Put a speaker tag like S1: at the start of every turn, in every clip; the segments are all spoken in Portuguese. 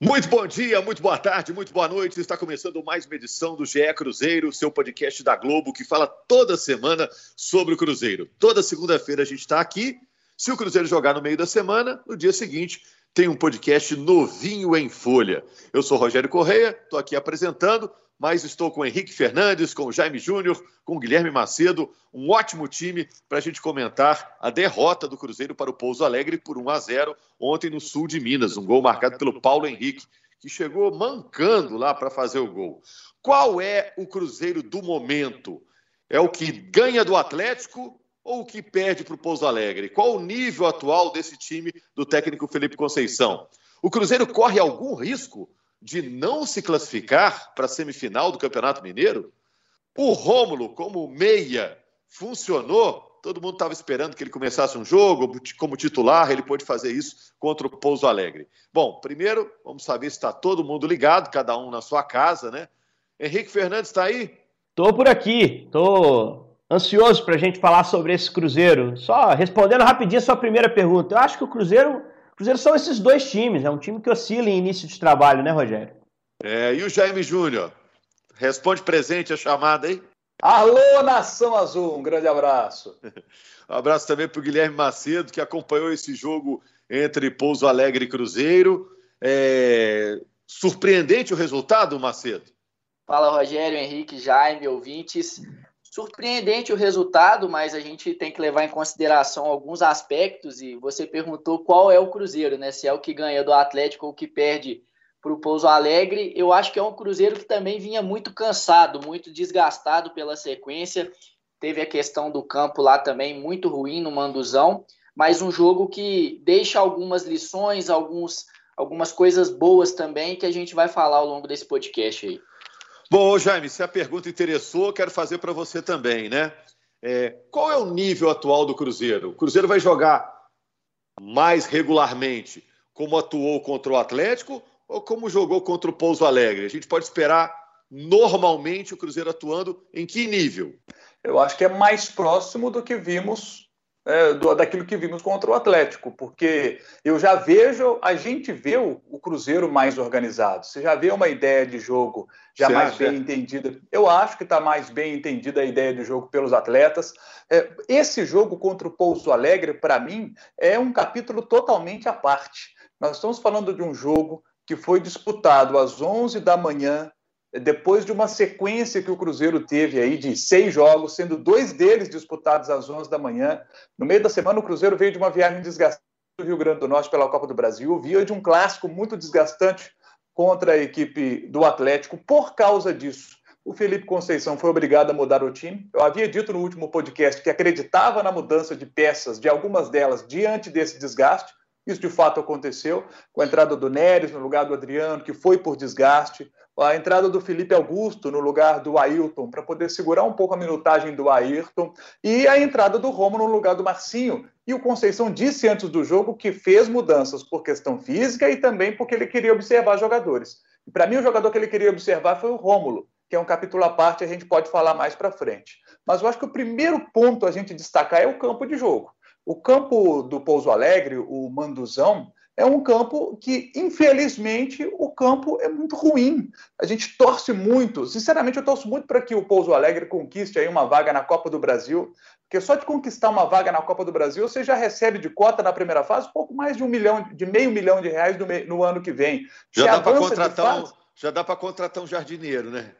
S1: Muito bom dia, muito boa tarde, muito boa noite. Está começando mais uma edição do GE Cruzeiro, seu podcast da Globo que fala toda semana sobre o Cruzeiro. Toda segunda-feira a gente está aqui. Se o Cruzeiro jogar no meio da semana, no dia seguinte tem um podcast novinho em folha. Eu sou Rogério Correia, estou aqui apresentando mas estou com Henrique Fernandes, com Jaime Júnior, com Guilherme Macedo, um ótimo time para a gente comentar a derrota do Cruzeiro para o Pouso Alegre por 1 a 0 ontem no sul de Minas, um gol marcado pelo Paulo Henrique, que chegou mancando lá para fazer o gol. Qual é o Cruzeiro do momento? É o que ganha do Atlético ou o que perde para o Pouso Alegre? Qual o nível atual desse time do técnico Felipe Conceição? O Cruzeiro corre algum risco de não se classificar para a semifinal do Campeonato Mineiro? O Rômulo, como meia, funcionou. Todo mundo estava esperando que ele começasse um jogo como titular, ele pôde fazer isso contra o Pouso Alegre. Bom, primeiro, vamos saber se está todo mundo ligado, cada um na sua casa, né? Henrique Fernandes está aí?
S2: Estou por aqui, estou ansioso para a gente falar sobre esse Cruzeiro. Só respondendo rapidinho a sua primeira pergunta. Eu acho que o Cruzeiro Cruzeiro são esses dois times, é um time que oscila em início de trabalho, né, Rogério?
S1: É, e o Jaime Júnior? Responde presente a chamada aí.
S3: Alô, Nação Azul, um grande abraço.
S1: um abraço também para o Guilherme Macedo, que acompanhou esse jogo entre Pouso Alegre e Cruzeiro. É... Surpreendente o resultado, Macedo?
S4: Fala, Rogério, Henrique, Jaime, ouvintes. Surpreendente o resultado, mas a gente tem que levar em consideração alguns aspectos. E você perguntou qual é o Cruzeiro, né? Se é o que ganha do Atlético ou que perde para o Pouso Alegre. Eu acho que é um Cruzeiro que também vinha muito cansado, muito desgastado pela sequência. Teve a questão do campo lá também muito ruim no Manduzão, mas um jogo que deixa algumas lições, alguns, algumas coisas boas também que a gente vai falar ao longo desse podcast aí.
S1: Bom, Jaime, se a pergunta interessou, quero fazer para você também, né? É, qual é o nível atual do Cruzeiro? O Cruzeiro vai jogar mais regularmente como atuou contra o Atlético ou como jogou contra o Pouso Alegre? A gente pode esperar normalmente o Cruzeiro atuando em que nível?
S3: Eu acho que é mais próximo do que vimos é, do, daquilo que vimos contra o Atlético, porque eu já vejo, a gente vê o, o Cruzeiro mais organizado, você já vê uma ideia de jogo já mais bem entendida. Eu acho que está mais bem entendida a ideia de jogo pelos atletas. É, esse jogo contra o Pouso Alegre, para mim, é um capítulo totalmente à parte. Nós estamos falando de um jogo que foi disputado às 11 da manhã depois de uma sequência que o Cruzeiro teve aí de seis jogos, sendo dois deles disputados às 11 da manhã. No meio da semana, o Cruzeiro veio de uma viagem desgastante do Rio Grande do Norte pela Copa do Brasil, via de um clássico muito desgastante contra a equipe do Atlético. Por causa disso, o Felipe Conceição foi obrigado a mudar o time. Eu havia dito no último podcast que acreditava na mudança de peças, de algumas delas, diante desse desgaste. Isso de fato aconteceu, com a entrada do Neres no lugar do Adriano, que foi por desgaste, a entrada do Felipe Augusto no lugar do Ailton, para poder segurar um pouco a minutagem do Ayrton, e a entrada do Romo no lugar do Marcinho. E o Conceição disse antes do jogo que fez mudanças por questão física e também porque ele queria observar jogadores. Para mim, o jogador que ele queria observar foi o Rômulo, que é um capítulo à parte, a gente pode falar mais para frente. Mas eu acho que o primeiro ponto a gente destacar é o campo de jogo. O campo do Pouso Alegre, o Manduzão, é um campo que, infelizmente, o campo é muito ruim. A gente torce muito, sinceramente, eu torço muito para que o Pouso Alegre conquiste aí uma vaga na Copa do Brasil, porque só de conquistar uma vaga na Copa do Brasil, você já recebe de cota na primeira fase pouco mais de um milhão, de meio milhão de reais no, no ano que vem.
S1: Já dá para contratar, um, já dá para contratar um jardineiro, né?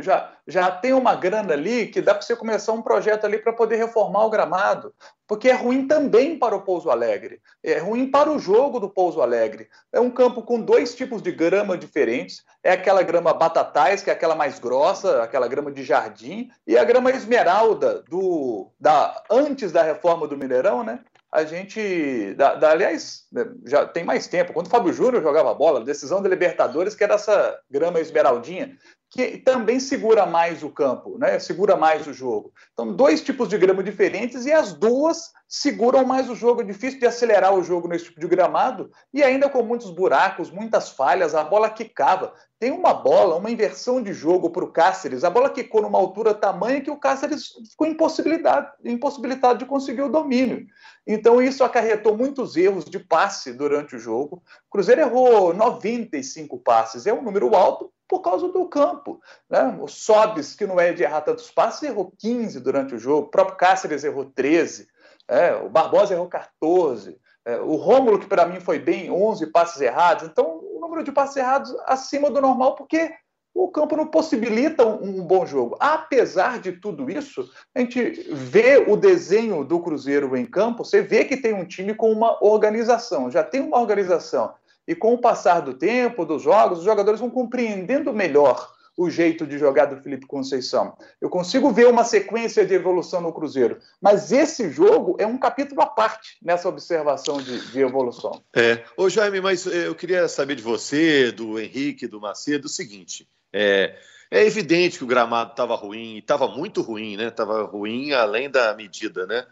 S3: Já, já tem uma grana ali que dá para você começar um projeto ali para poder reformar o gramado, porque é ruim também para o Pouso Alegre, é ruim para o jogo do Pouso Alegre. É um campo com dois tipos de grama diferentes: é aquela grama batatais, que é aquela mais grossa, aquela grama de jardim, e a grama esmeralda do da antes da reforma do Mineirão, né? a gente. Da, da, aliás, né, já tem mais tempo. Quando o Fábio Júnior jogava bola, decisão da Libertadores, que era essa grama esmeraldinha, que também segura mais o campo, né? segura mais o jogo. Então, dois tipos de grama diferentes e as duas seguram mais o jogo. É difícil de acelerar o jogo nesse tipo de gramado e ainda com muitos buracos, muitas falhas, a bola quicava. Tem uma bola, uma inversão de jogo para o Cáceres. A bola quicou numa altura tamanha que o Cáceres ficou impossibilitado, impossibilitado de conseguir o domínio. Então, isso acarretou muitos erros de passe durante o jogo. O Cruzeiro errou 95 passes, é um número alto por causa do campo. Né? O Sobis, que não é de errar tantos passes, errou 15 durante o jogo. O próprio Cáceres errou 13. É, o Barbosa errou 14. É, o Rômulo, que para mim foi bem, 11 passes errados. Então, o número de passes errados acima do normal, porque o campo não possibilita um, um, bom jogo. Apesar de tudo isso, a gente vê o desenho do Cruzeiro em campo, você vê que tem um time com uma organização, já tem uma organização. E com o passar do tempo, dos jogos, os jogadores vão compreendendo melhor o jeito de jogar do Felipe Conceição. Eu consigo ver uma sequência de evolução no Cruzeiro, mas esse jogo é um capítulo à parte nessa observação de, de evolução.
S1: É. Ô Jaime, mas eh, eu queria saber de você, do Henrique, do Macedo, o seguinte: é, é evidente que o gramado estava ruim, estava muito ruim, né? Estava ruim além da medida, né?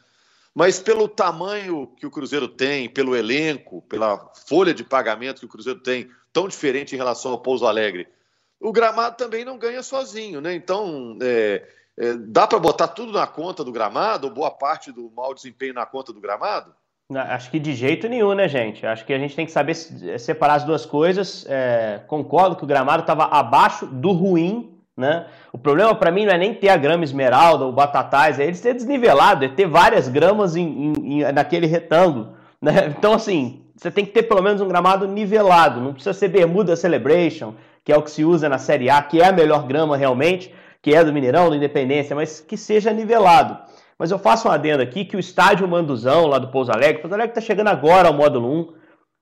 S1: Mas pelo tamanho que o Cruzeiro tem, pelo elenco, pela folha de pagamento que o Cruzeiro tem, tão diferente em relação ao Pouso Alegre, o gramado também não ganha sozinho, né? Então, é, é, dá para botar tudo na conta do gramado, ou boa parte do mau desempenho na conta do gramado?
S2: Acho que de jeito nenhum, né, gente? Acho que a gente tem que saber separar as duas coisas. É, concordo que o gramado estava abaixo do ruim né? O problema para mim não é nem ter a grama esmeralda ou batatais, é eles ter desnivelado, é ter várias gramas em, em, em, naquele retângulo. Né? Então, assim, você tem que ter pelo menos um gramado nivelado, não precisa ser Bermuda Celebration, que é o que se usa na Série A, que é a melhor grama realmente, que é do Mineirão, do Independência, mas que seja nivelado. Mas eu faço um adendo aqui que o estádio Manduzão, lá do Pouso Alegre, Pouso Alegre está chegando agora ao módulo 1,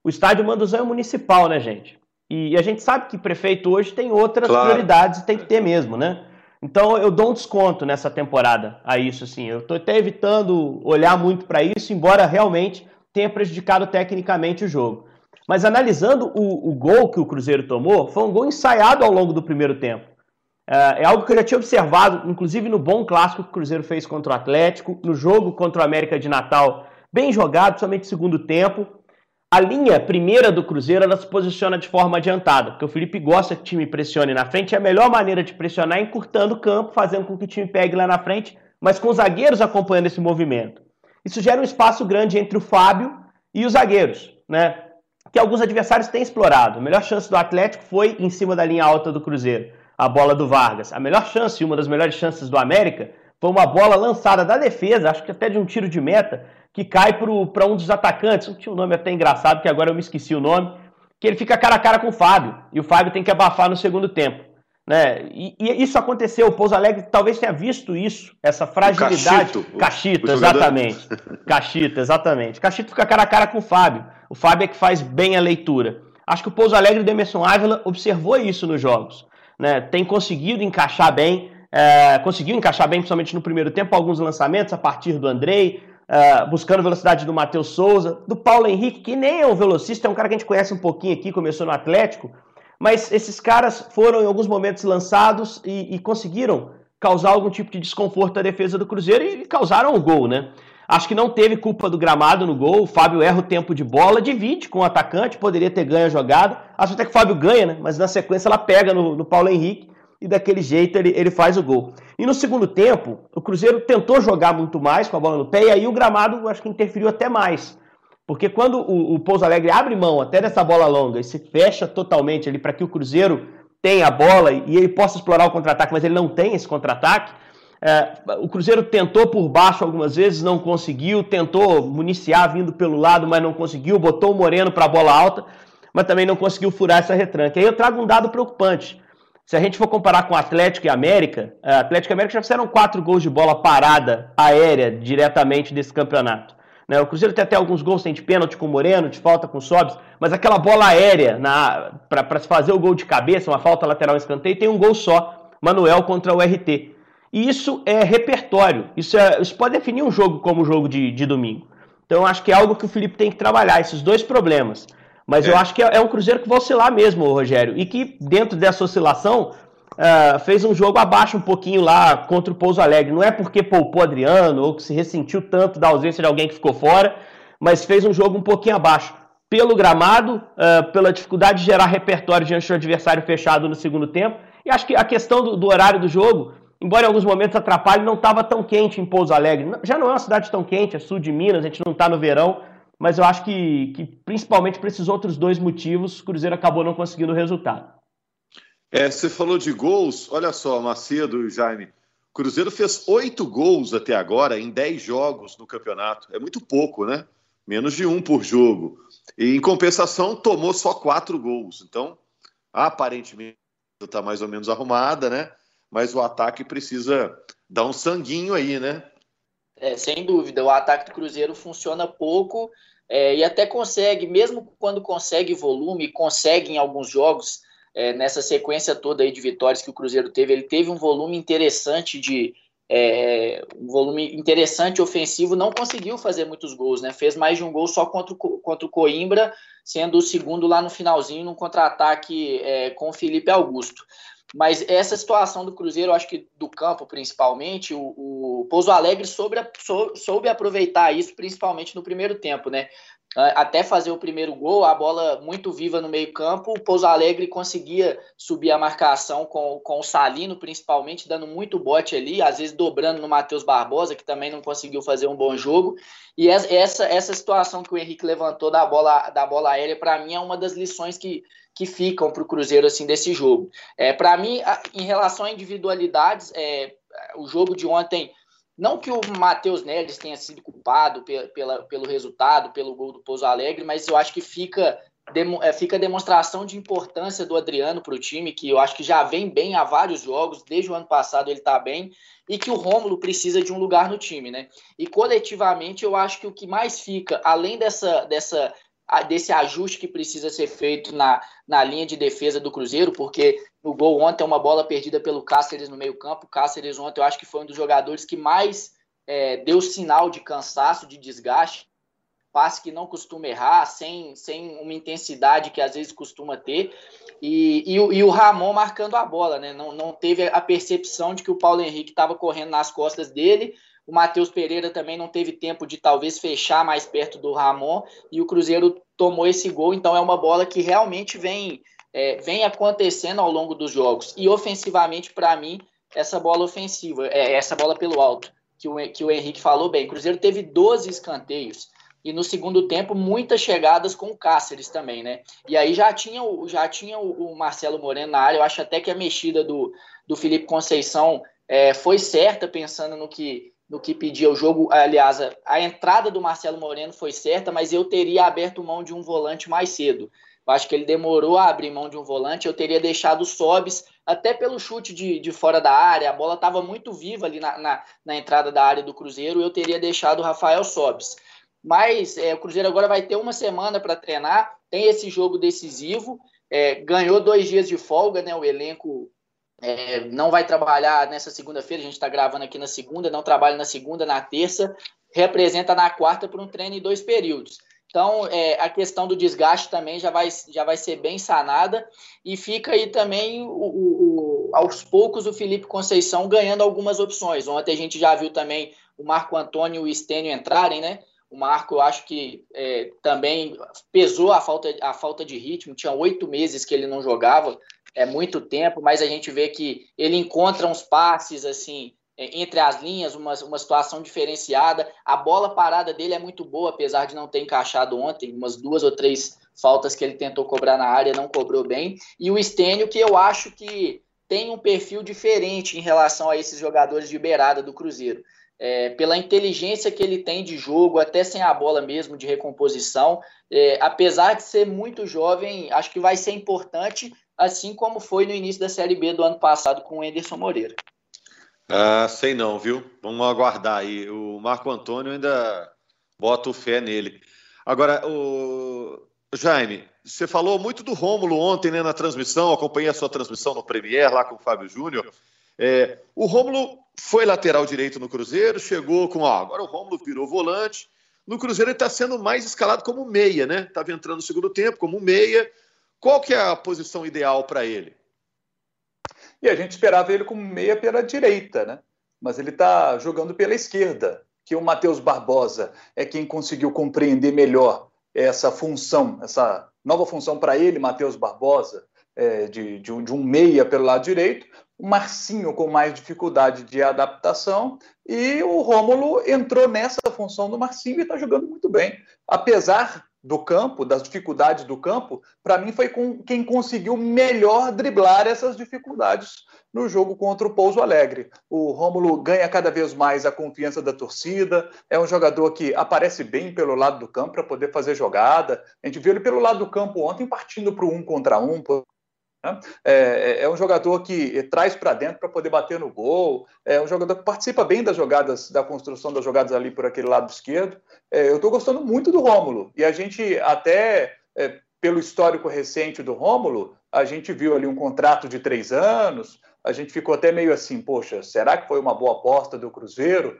S2: o estádio Manduzão é municipal, né, gente? E a gente sabe que prefeito hoje tem outras claro. prioridades e tem que ter mesmo, né? Então eu dou um desconto nessa temporada a isso, assim. Eu estou até evitando olhar muito para isso, embora realmente tenha prejudicado tecnicamente o jogo. Mas analisando o, o, gol que o Cruzeiro tomou, foi um gol ensaiado ao longo do primeiro tempo. É, é algo que eu já tinha observado, inclusive no bom clássico que o Cruzeiro fez contra o Atlético, no jogo contra o América de Natal, bem jogado, somente segundo tempo. A linha primeira do Cruzeiro ela se posiciona de forma adiantada, porque o Felipe gosta que o time pressione na frente. E a melhor maneira de pressionar é encurtando o campo, fazendo com que o time pegue lá na frente, mas com os zagueiros acompanhando esse movimento. Isso gera um espaço grande entre o Fábio e os zagueiros, né? Que alguns adversários têm explorado. A melhor chance do Atlético foi em cima da linha alta do Cruzeiro, a bola do Vargas. A melhor chance, uma das melhores chances do América, foi uma bola lançada da defesa, acho que até de um tiro de meta, que cai para um dos atacantes. Tinha um nome até engraçado, que agora eu me esqueci o nome. Que ele fica cara a cara com o Fábio. E o Fábio tem que abafar no segundo tempo. Né? E, e isso aconteceu. O Pouso Alegre talvez tenha visto isso, essa fragilidade.
S1: O Cachito,
S2: Cachito o, exatamente. Cachito, exatamente. Cachito fica cara a cara com o Fábio. O Fábio é que faz bem a leitura. Acho que o Pouso Alegre e Emerson Ávila observou isso nos jogos. Né? Tem conseguido encaixar bem, é, conseguiu encaixar bem, principalmente no primeiro tempo, alguns lançamentos a partir do Andrei, uh, buscando velocidade do Matheus Souza, do Paulo Henrique, que nem é um velocista, é um cara que a gente conhece um pouquinho aqui, começou no Atlético, mas esses caras foram em alguns momentos lançados e, e conseguiram causar algum tipo de desconforto à defesa do Cruzeiro e causaram o gol, né? Acho que não teve culpa do gramado no gol. O Fábio erra o tempo de bola, divide com o atacante, poderia ter ganho a jogada. Acho até que o Fábio ganha, né? Mas na sequência ela pega no, no Paulo Henrique e daquele jeito ele, ele faz o gol. E no segundo tempo, o Cruzeiro tentou jogar muito mais com a bola no pé, e aí o gramado acho que interferiu até mais. Porque quando o, o Pouso Alegre abre mão até dessa bola longa e se fecha totalmente ali para que o Cruzeiro tenha a bola e ele possa explorar o contra-ataque, mas ele não tem esse contra-ataque, é, o Cruzeiro tentou por baixo algumas vezes, não conseguiu, tentou municiar vindo pelo lado, mas não conseguiu, botou o Moreno para a bola alta, mas também não conseguiu furar essa retranca. Aí eu trago um dado preocupante. Se a gente for comparar com Atlético e América, é, Atlético e América já fizeram quatro gols de bola parada aérea diretamente desse campeonato. Né? O Cruzeiro tem até alguns gols, tem de pênalti com o Moreno, de falta com o mas aquela bola aérea para se fazer o gol de cabeça, uma falta lateral escanteio, tem um gol só, Manuel contra o RT. E isso é repertório, isso, é, isso pode definir um jogo como o jogo de, de domingo. Então acho que é algo que o Felipe tem que trabalhar, esses dois problemas. Mas é. eu acho que é, é, um Cruzeiro que vai oscilar mesmo, Rogério. E que dentro dessa oscilação uh, fez um jogo abaixo um pouquinho lá contra o Pouso Alegre. Não é porque poupou Adriano ou que se ressentiu tanto da ausência de alguém que ficou fora, mas fez um jogo um pouquinho abaixo. Pelo gramado, uh, pela dificuldade de gerar repertório diante do adversário fechado no segundo tempo. E acho que a questão do, do horário do jogo, embora em alguns momentos atrapalhe, não estava tão quente em Pouso Alegre. Já não é uma cidade tão quente, é sul de Minas, a gente não está no verão, mas eu acho que, que principalmente por esses outros dois motivos, o Cruzeiro acabou não conseguindo o resultado.
S1: É, você falou de gols, olha só, Macedo e Jaime. O Cruzeiro fez oito gols até agora em dez jogos no campeonato. É muito pouco, né? Menos de um por jogo. E em compensação, tomou só quatro gols. Então, aparentemente, está mais ou menos arrumada, né? Mas o ataque precisa dar um sanguinho aí, né?
S4: É, sem dúvida. O ataque do Cruzeiro funciona pouco é, e até consegue, mesmo quando consegue volume, consegue em alguns jogos é, nessa sequência toda aí de vitórias que o Cruzeiro teve, ele teve um volume interessante de é, um volume interessante ofensivo, não conseguiu fazer muitos gols, né? Fez mais de um gol só contra o, contra o Coimbra, sendo o segundo lá no finalzinho, num contra-ataque é, com o Felipe Augusto. Mas essa situação do Cruzeiro, acho que do campo principalmente, o, o Pouso Alegre soube, soube aproveitar isso, principalmente no primeiro tempo, né? até fazer o primeiro gol, a bola muito viva no meio-campo. O Pouso Alegre conseguia subir a marcação com, com o Salino, principalmente, dando muito bote ali, às vezes dobrando no Matheus Barbosa, que também não conseguiu fazer um bom jogo. E essa, essa situação que o Henrique levantou da bola, da bola aérea, para mim, é uma das lições que, que ficam para o Cruzeiro assim, desse jogo. É, para mim, em relação a individualidades, é, o jogo de ontem não que o Matheus Neres tenha sido culpado pela, pelo resultado, pelo gol do Pouso Alegre, mas eu acho que fica, é, fica demonstração de importância do Adriano para o time, que eu acho que já vem bem há vários jogos, desde o ano passado ele está bem, e que o Rômulo precisa de um lugar no time, né? E coletivamente eu acho que o que mais fica, além dessa, dessa desse ajuste que precisa ser feito na, na linha de defesa do Cruzeiro, porque no gol ontem é uma bola perdida pelo Cáceres no meio-campo. Cáceres ontem eu acho que foi um dos jogadores que mais é, deu sinal de cansaço, de desgaste. Passe que não costuma errar, sem, sem uma intensidade que às vezes costuma ter. E, e, e o Ramon marcando a bola, né? Não, não teve a percepção de que o Paulo Henrique estava correndo nas costas dele o Matheus Pereira também não teve tempo de talvez fechar mais perto do Ramon e o Cruzeiro tomou esse gol. Então é uma bola que realmente vem, é, vem acontecendo ao longo dos jogos. E ofensivamente, para mim, essa bola ofensiva, é, essa bola pelo alto, que o, que o Henrique falou bem. O Cruzeiro teve 12 escanteios. E no segundo tempo, muitas chegadas com o Cáceres também, né? E aí já tinha, o, já tinha o Marcelo Moreno na área. Eu acho até que a mexida do, do Felipe Conceição é, foi certa, pensando no que no que pedia o jogo. Aliás, a, entrada do Marcelo Moreno foi certa, mas eu teria aberto mão de um volante mais cedo. Eu acho que ele demorou a abrir mão de um volante. Eu teria deixado o até pelo chute de, de fora da área. A bola estava muito viva ali na, na, na, entrada da área do Cruzeiro. Eu teria deixado o Rafael Sobis. Mas é, o Cruzeiro agora vai ter uma semana para treinar. Tem esse jogo decisivo. É, ganhou dois dias de folga, né? O elenco é, não vai trabalhar nessa segunda-feira, a gente está gravando aqui na segunda, não trabalha na segunda, na terça, representa na quarta por um treino em dois períodos. Então, é, a questão do desgaste também já vai, já vai ser bem sanada e fica aí também, o, o, o, aos poucos, o Felipe Conceição ganhando algumas opções. Ontem a gente já viu também o Marco Antônio e o Estênio entrarem, né? O Marco, eu acho que é, também pesou a falta, a falta de ritmo, tinha oito meses que ele não jogava, é muito tempo, mas a gente vê que ele encontra uns passes assim é, entre as linhas, uma, uma situação diferenciada. A bola parada dele é muito boa, apesar de não ter encaixado ontem, umas duas ou três faltas que ele tentou cobrar na área, não cobrou bem. E o Estênio, que eu acho que tem um perfil diferente em relação a esses jogadores de beirada do Cruzeiro. É, pela inteligência que ele tem de jogo, até sem a bola mesmo, de recomposição, é, apesar de ser muito jovem, acho que vai ser importante assim como foi no início da Série B do ano passado com o Enderson Moreira.
S1: Ah, sei não, viu? Vamos aguardar aí. O Marco Antônio ainda bota o fé nele. Agora, o Jaime, você falou muito do Rômulo ontem né, na transmissão, acompanhei a sua transmissão no Premier lá com o Fábio Júnior. É, o Rômulo foi lateral direito no Cruzeiro, chegou com, ó, agora o Rômulo virou volante. No Cruzeiro ele está sendo mais escalado como meia, né? Estava entrando no segundo tempo como meia qual que é a posição ideal para ele?
S3: E a gente esperava ele como meia pela direita, né? Mas ele está jogando pela esquerda, que o Matheus Barbosa é quem conseguiu compreender melhor essa função, essa nova função para ele, Matheus Barbosa, é, de, de, um, de, um, meia pelo lado direito, o Marcinho com mais dificuldade de adaptação e o Rômulo entrou nessa função do Marcinho e está jogando muito bem. Apesar do campo, das dificuldades do campo, para mim foi com quem conseguiu melhor driblar essas dificuldades no jogo contra o Pouso Alegre. O Rômulo ganha cada vez mais a confiança da torcida, é um jogador que aparece bem pelo lado do campo para poder fazer jogada. A gente viu ele pelo lado do campo ontem partindo para o um contra um? É, é, é, um jogador que traz para dentro para poder bater no gol, é um jogador que participa bem das jogadas, da construção das jogadas ali por aquele lado esquerdo. É, eu estou gostando muito do Rômulo, e a gente até, é, pelo histórico recente do Rômulo, a gente viu ali um contrato de três anos, a gente ficou até meio assim, poxa, será que foi uma boa aposta do Cruzeiro?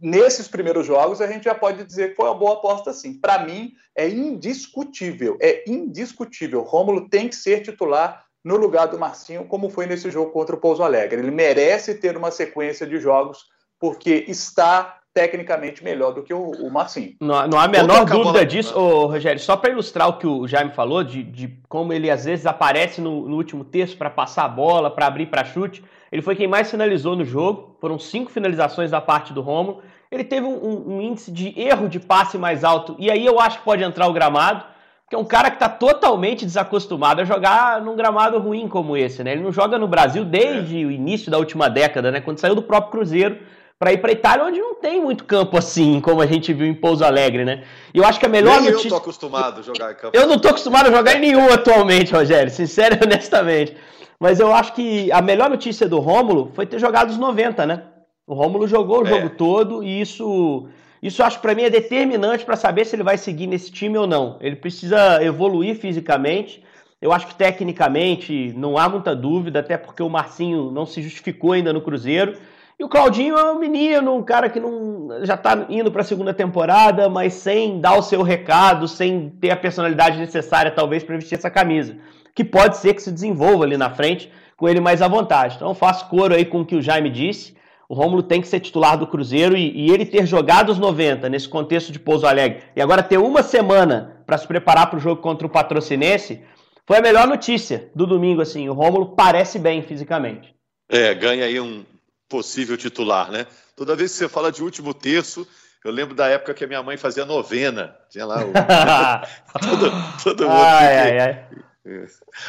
S3: Nesses primeiros jogos, a gente já pode dizer que foi uma boa aposta, sim. Para mim, é indiscutível, é indiscutível. Rômulo tem que ser titular no lugar do Marcinho, como foi nesse jogo contra o Pouso Alegre. Ele merece ter uma sequência de jogos, porque está tecnicamente melhor do que o, o Marcinho.
S2: Não, não há a menor dúvida disso, ô, Rogério. Só para ilustrar o que o Jaime falou, de, de como ele às vezes aparece no, no último terço para passar a bola, para abrir para chute. Ele foi quem mais finalizou no jogo. Foram cinco finalizações da parte do Romulo. Ele teve um, um, índice de erro de passe mais alto. E aí eu acho que pode entrar o gramado. Que é um cara que está totalmente desacostumado a jogar num gramado ruim como esse, né? Ele não joga no Brasil desde é. o início da última década, né? Quando saiu do próprio Cruzeiro para ir para Itália, onde não tem muito campo assim, como a gente viu em Pouso Alegre, né? E eu acho que a melhor
S1: Nem
S2: notícia.
S1: Eu tô acostumado a jogar em campo.
S2: Eu não tô acostumado a jogar em nenhum atualmente, Rogério, sincero e honestamente. Mas eu acho que a melhor notícia do Rômulo foi ter jogado os 90, né? O Rômulo jogou o é. jogo todo e isso, isso acho para mim é determinante para saber se ele vai seguir nesse time ou não. Ele precisa evoluir fisicamente. Eu acho que tecnicamente não há muita dúvida, até porque o Marcinho não se justificou ainda no Cruzeiro. E o Claudinho é um menino, um cara que não já está indo para a segunda temporada, mas sem dar o seu recado, sem ter a personalidade necessária, talvez, para vestir essa camisa. Que pode ser que se desenvolva ali na frente com ele mais à vontade. Então, faço coro aí com o que o Jaime disse. O Rômulo tem que ser titular do Cruzeiro e, e ele ter jogado os 90 nesse contexto de Pouso Alegre e agora ter uma semana para se preparar para o jogo contra o Patrocinense foi a melhor notícia do domingo. Assim, o Rômulo parece bem fisicamente.
S1: É, ganha aí um, possível titular, né? Toda vez que você fala de último terço, eu lembro da época que a minha mãe fazia novena. Tinha lá o... todo, todo mundo. Ai, ai, ai.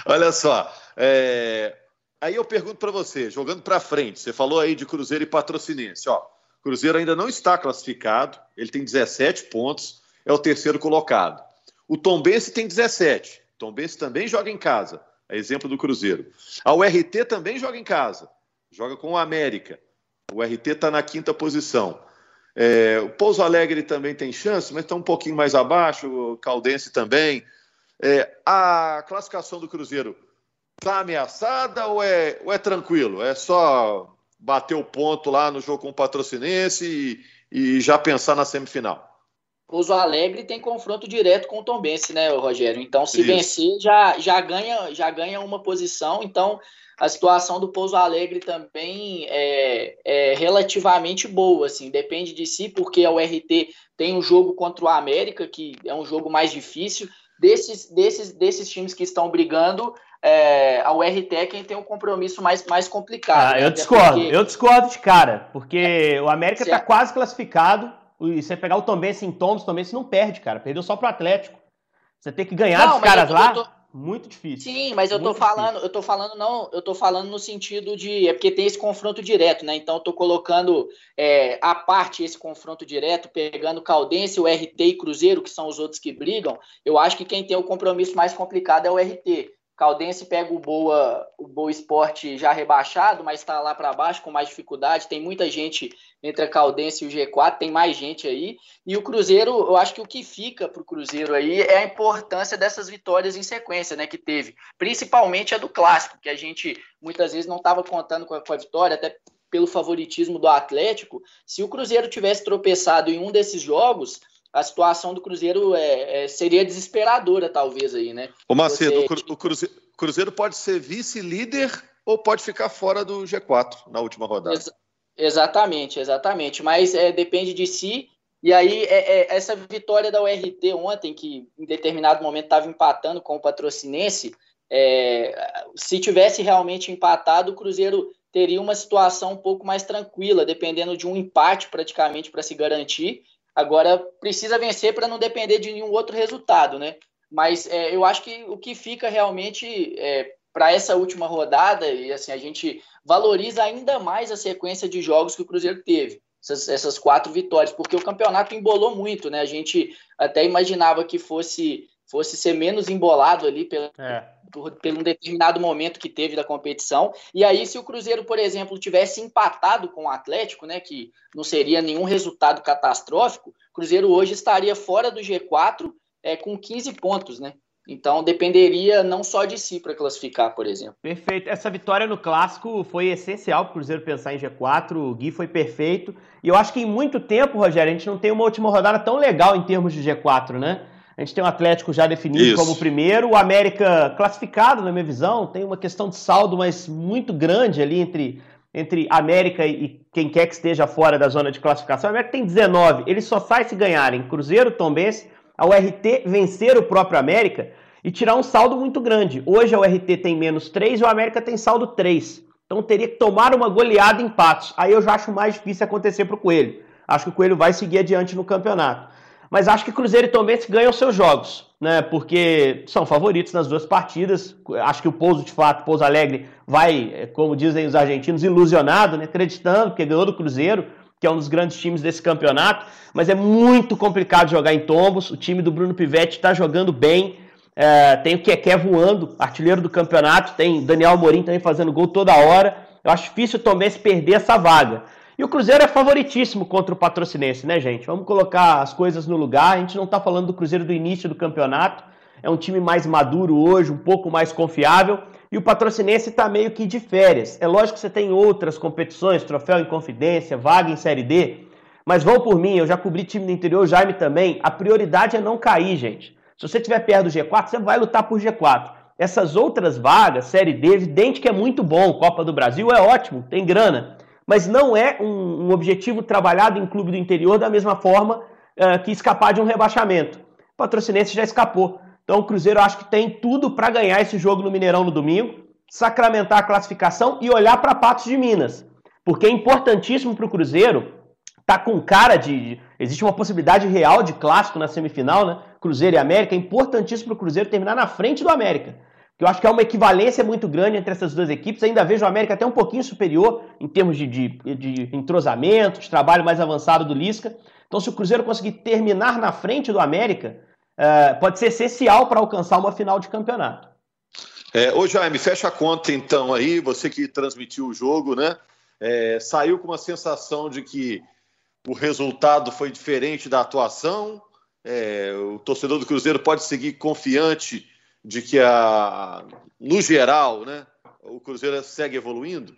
S1: Olha só, é... aí eu pergunto para você, jogando para frente, você falou aí de Cruzeiro e Patrocinense, ó. Cruzeiro ainda não está classificado, ele tem 17 pontos, é o terceiro colocado. O Tombense tem 17. O Tombense também joga em casa, é exemplo do Cruzeiro. A URT também joga em casa joga com o América. O RT está na quinta posição. É, o Pouso Alegre também tem chance, mas está um pouquinho mais abaixo, o Caldense também. É, a classificação do Cruzeiro está ameaçada ou é, ou é tranquilo? É só bater o ponto lá no jogo com o Patrocinense e, e já pensar na semifinal?
S4: Pouso Alegre tem confronto direto com o Tombense, né, Rogério? Então, se Isso. vencer, já, já, ganha, já ganha uma posição. Então, a situação do Pouso Alegre também é, é, relativamente boa, assim, depende de si, porque a URT tem um jogo contra o América, que é um jogo mais difícil. Desses, desses, desses times que estão brigando, é, a URT é quem tem um compromisso mais, mais complicado.
S2: Ah, né? Eu discordo, porque... eu discordo de cara, porque o América está quase classificado, e você pegar o Tombense em Tombos, o Tombense não perde, cara, perdeu só pro Atlético. Você tem que ganhar não, dos caras eu, lá. Tô muito difícil.
S4: Sim, mas eu tô falando, difícil. eu tô falando não, eu tô falando no sentido de é porque tem esse confronto direto, né? Então eu tô colocando é, a parte esse confronto direto, pegando Caldense, o RT e Cruzeiro, que são os outros que brigam. Eu acho que quem tem o compromisso mais complicado é o RT. Caldense pega o Boa, o Boa Esporte já rebaixado, mas está lá para baixo com mais dificuldade. Tem muita gente entre a Caldense e o G4, tem mais gente aí. E o Cruzeiro, eu acho que o que fica para o Cruzeiro aí é a importância dessas vitórias em sequência, né, que teve. Principalmente a do Clássico, que a gente muitas vezes não estava contando com a, com a vitória, até pelo favoritismo do Atlético. Se o Cruzeiro tivesse tropeçado em um desses jogos a situação do Cruzeiro é, é, seria desesperadora, talvez, aí, né?
S1: Ô, Macedo, Você... o Cruzeiro, Cruzeiro pode ser vice-líder ou pode ficar fora do G4 na última rodada. Ex
S4: exatamente, exatamente. Mas é, depende de si. E aí, é, é, essa vitória da URT ontem, que em determinado momento estava empatando com o Patrocinense, é, se tivesse realmente empatado, o Cruzeiro teria uma situação um pouco mais tranquila, dependendo de um empate praticamente para se garantir. Agora, precisa vencer para não depender de nenhum outro resultado, né? Mas é, eu acho que o que fica realmente é, para essa última rodada, e assim, a gente valoriza ainda mais a sequência de jogos que o Cruzeiro teve. Essas, essas quatro vitórias, porque o campeonato embolou muito, né? A gente até imaginava que fosse fosse ser menos embolado ali pelo, é. por, por um determinado momento que teve da competição. E aí, se o Cruzeiro, por exemplo, tivesse empatado com o Atlético, né, que não seria nenhum resultado catastrófico, o Cruzeiro hoje estaria fora do G4 é, com 15 pontos, né? Então dependeria não só de si para classificar, por exemplo.
S2: Perfeito. Essa vitória no clássico foi essencial para o Cruzeiro pensar em G4. O Gui foi perfeito. E eu acho que em muito tempo, Rogério, a gente não tem uma última rodada tão legal em termos de G4, né? A gente tem o Atlético já definido Isso. como primeiro, o América classificado, na minha visão, tem uma questão de saldo, mas muito grande ali entre, entre América e quem quer que esteja fora da zona de classificação. O América tem 19, ele só sai se ganharem Cruzeiro, Tombense, a URT vencer o próprio América e tirar um saldo muito grande. Hoje a URT tem menos 3 e o América tem saldo 3. Então teria que tomar uma goleada em empates. Aí eu já acho mais difícil acontecer para o Coelho. Acho que o Coelho vai seguir adiante no campeonato. Mas acho que Cruzeiro e Tombense ganham seus jogos, né? Porque são favoritos nas duas partidas. Acho que o Pouso, de fato, Pouso Alegre, vai, é, como dizem os argentinos, ilusionado, né? Acreditando, porque ganhou do Cruzeiro, que é um dos grandes times desse campeonato. Mas é muito complicado jogar em tombos. O time do Bruno Pivetti está jogando bem. É, tem o Keké voando, artilheiro do campeonato. Tem Daniel Morim também fazendo gol toda hora. Eu acho difícil o Tombense perder essa vaga. E o Cruzeiro é favoritíssimo contra o Patrocinense, né, gente? Vamos colocar as coisas no lugar. A gente não está falando do Cruzeiro do início do campeonato. É um time mais maduro hoje, um pouco mais confiável. E o Patrocinense está meio que de férias. É lógico que você tem outras competições, troféu em confidência, vaga em Série D. Mas vão por mim, eu já cobri time do interior, o Jaime também. A prioridade é não cair, gente. Se você estiver perto do G4, você vai lutar por G4. Essas outras vagas, Série D, evidente que é muito bom. Copa do Brasil é ótimo, tem grana mas não é um, um objetivo trabalhado em clube do interior da mesma forma uh, que escapar de um rebaixamento. O Patrocinense já escapou. Então o Cruzeiro acho que tem tudo para ganhar esse jogo no Mineirão no domingo, sacramentar a classificação e olhar para Patos de Minas. Porque é importantíssimo para o Cruzeiro, tá com cara de. Existe uma possibilidade real de clássico na semifinal, né? Cruzeiro e América. É importantíssimo para o Cruzeiro terminar na frente do América que eu acho que é uma equivalência muito grande entre essas duas equipes. Ainda vejo o América até um pouquinho superior em termos de, de, de entrosamento, de trabalho mais avançado do Lisca. Então, se o Cruzeiro conseguir terminar na frente do América, uh, pode ser essencial para alcançar uma final de campeonato.
S1: É, ô Jaime, fecha a conta então aí, você que transmitiu o jogo, né? É, saiu com uma sensação de que o resultado foi diferente da atuação. É, o torcedor do Cruzeiro pode seguir confiante de que, a, no geral, né, o Cruzeiro segue evoluindo?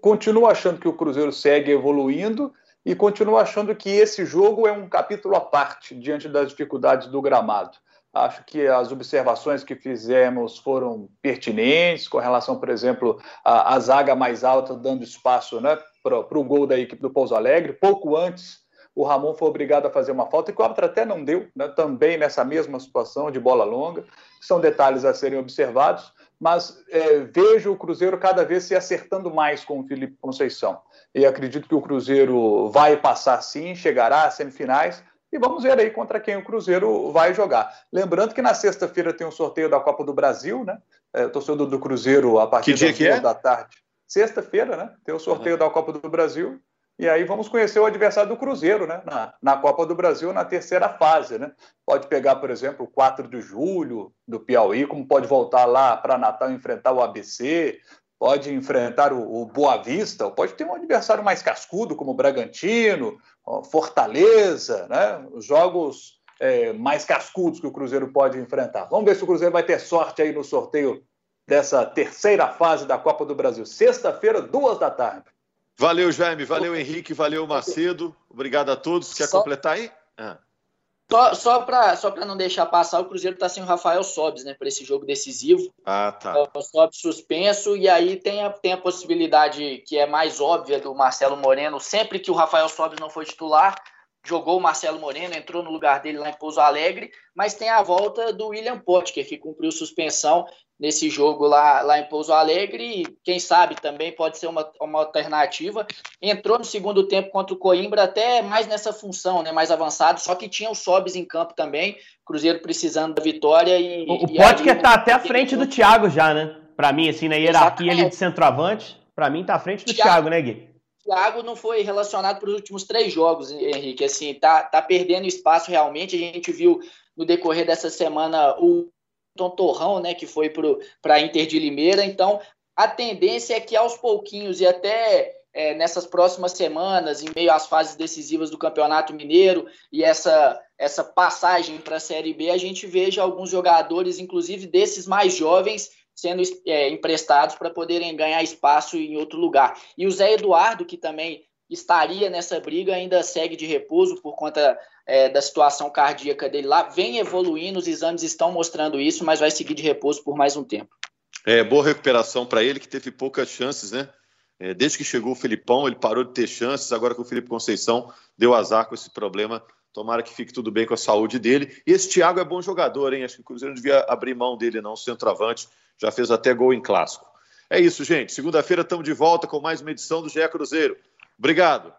S3: Continuo achando que o Cruzeiro segue evoluindo e continuo achando que esse jogo é um capítulo à parte diante das dificuldades do gramado. Acho que as observações que fizemos foram pertinentes com relação, por exemplo, à, zaga mais alta dando espaço né, para o gol da equipe do Pouso Alegre. Pouco antes, o Ramon foi obrigado a fazer uma falta, que o árbitro até não deu, né, também nessa mesma situação de bola longa. São detalhes a serem observados, mas é, vejo o Cruzeiro cada vez se acertando mais com o Felipe Conceição. E acredito que o Cruzeiro vai passar sim, chegará às semifinais, e vamos ver aí contra quem o Cruzeiro vai jogar. Lembrando que na sexta-feira tem o um sorteio da Copa do Brasil, né? É, torcedor do Cruzeiro a partir
S1: das duas
S3: é? da tarde. Sexta-feira, né? Tem o sorteio uhum. da Copa do Brasil. E aí vamos conhecer o adversário do Cruzeiro, né? Na, na, Copa do Brasil, na terceira fase, né? Pode pegar, por exemplo, o 4 de julho do Piauí, como pode voltar lá para Natal enfrentar o ABC, pode enfrentar o, o Boa Vista, pode ter um adversário mais cascudo, como o Bragantino, Fortaleza, né? Os jogos é, mais cascudos que o Cruzeiro pode enfrentar. Vamos ver se o Cruzeiro vai ter sorte aí no sorteio dessa terceira fase da Copa do Brasil. Sexta-feira, duas da tarde.
S1: Valeu, Jaime. Valeu, Henrique. Valeu, Macedo. Obrigado a todos. Quer Só... completar aí? Ah.
S4: Só, só para só não deixar passar, o Cruzeiro está sem o Rafael Sobes, né, para esse jogo decisivo.
S1: Ah, tá.
S4: O Sobes suspenso, e aí tem a, tem a possibilidade que é mais óbvia do Marcelo Moreno, sempre que o Rafael Sobes não for titular, jogou o Marcelo Moreno, entrou no lugar dele lá em Pouso Alegre, mas tem a volta do William Potker, que cumpriu suspensão nesse jogo lá, lá em Pouso Alegre, e quem sabe também pode ser uma, uma alternativa. Entrou no segundo tempo contra o Coimbra, até mais nessa função, né, mais avançado, só que tinha o Sobes em campo também, Cruzeiro precisando da vitória. E,
S2: o o Potker está até à frente do Thiago já, né? Para mim, assim, na hierarquia ali de centroavante, para mim está à frente do Thiago, Thiago né, Gui?
S4: Thiago não foi relacionado para os últimos três jogos, Henrique. Assim, tá, tá perdendo espaço realmente. A gente viu no decorrer dessa semana o Torrão, né, que foi para a Inter de Limeira. Então, a tendência é que aos pouquinhos e até é, nessas próximas semanas, em meio às fases decisivas do Campeonato Mineiro e essa, essa passagem para a Série B, a gente veja alguns jogadores, inclusive desses mais jovens, sendo é, emprestados para poderem ganhar espaço em outro lugar. E o Zé Eduardo, que também estaria nessa briga, ainda segue de repouso por conta é, da situação cardíaca dele lá. Vem evoluindo, os exames estão mostrando isso, mas vai seguir de repouso por mais um tempo.
S1: É, boa recuperação para ele, que teve poucas chances, né? É, desde que chegou o Filipão, ele parou de ter chances, agora que o Felipe Conceição deu azar com esse problema. Tomara que fique tudo bem com a saúde dele. E esse Thiago é bom jogador, hein? Acho que o Cruzeiro não devia abrir mão dele, não, centroavante já fez até gol em clássico. É isso, gente. Segunda-feira estamos de volta com mais uma edição do GE Cruzeiro. Obrigado.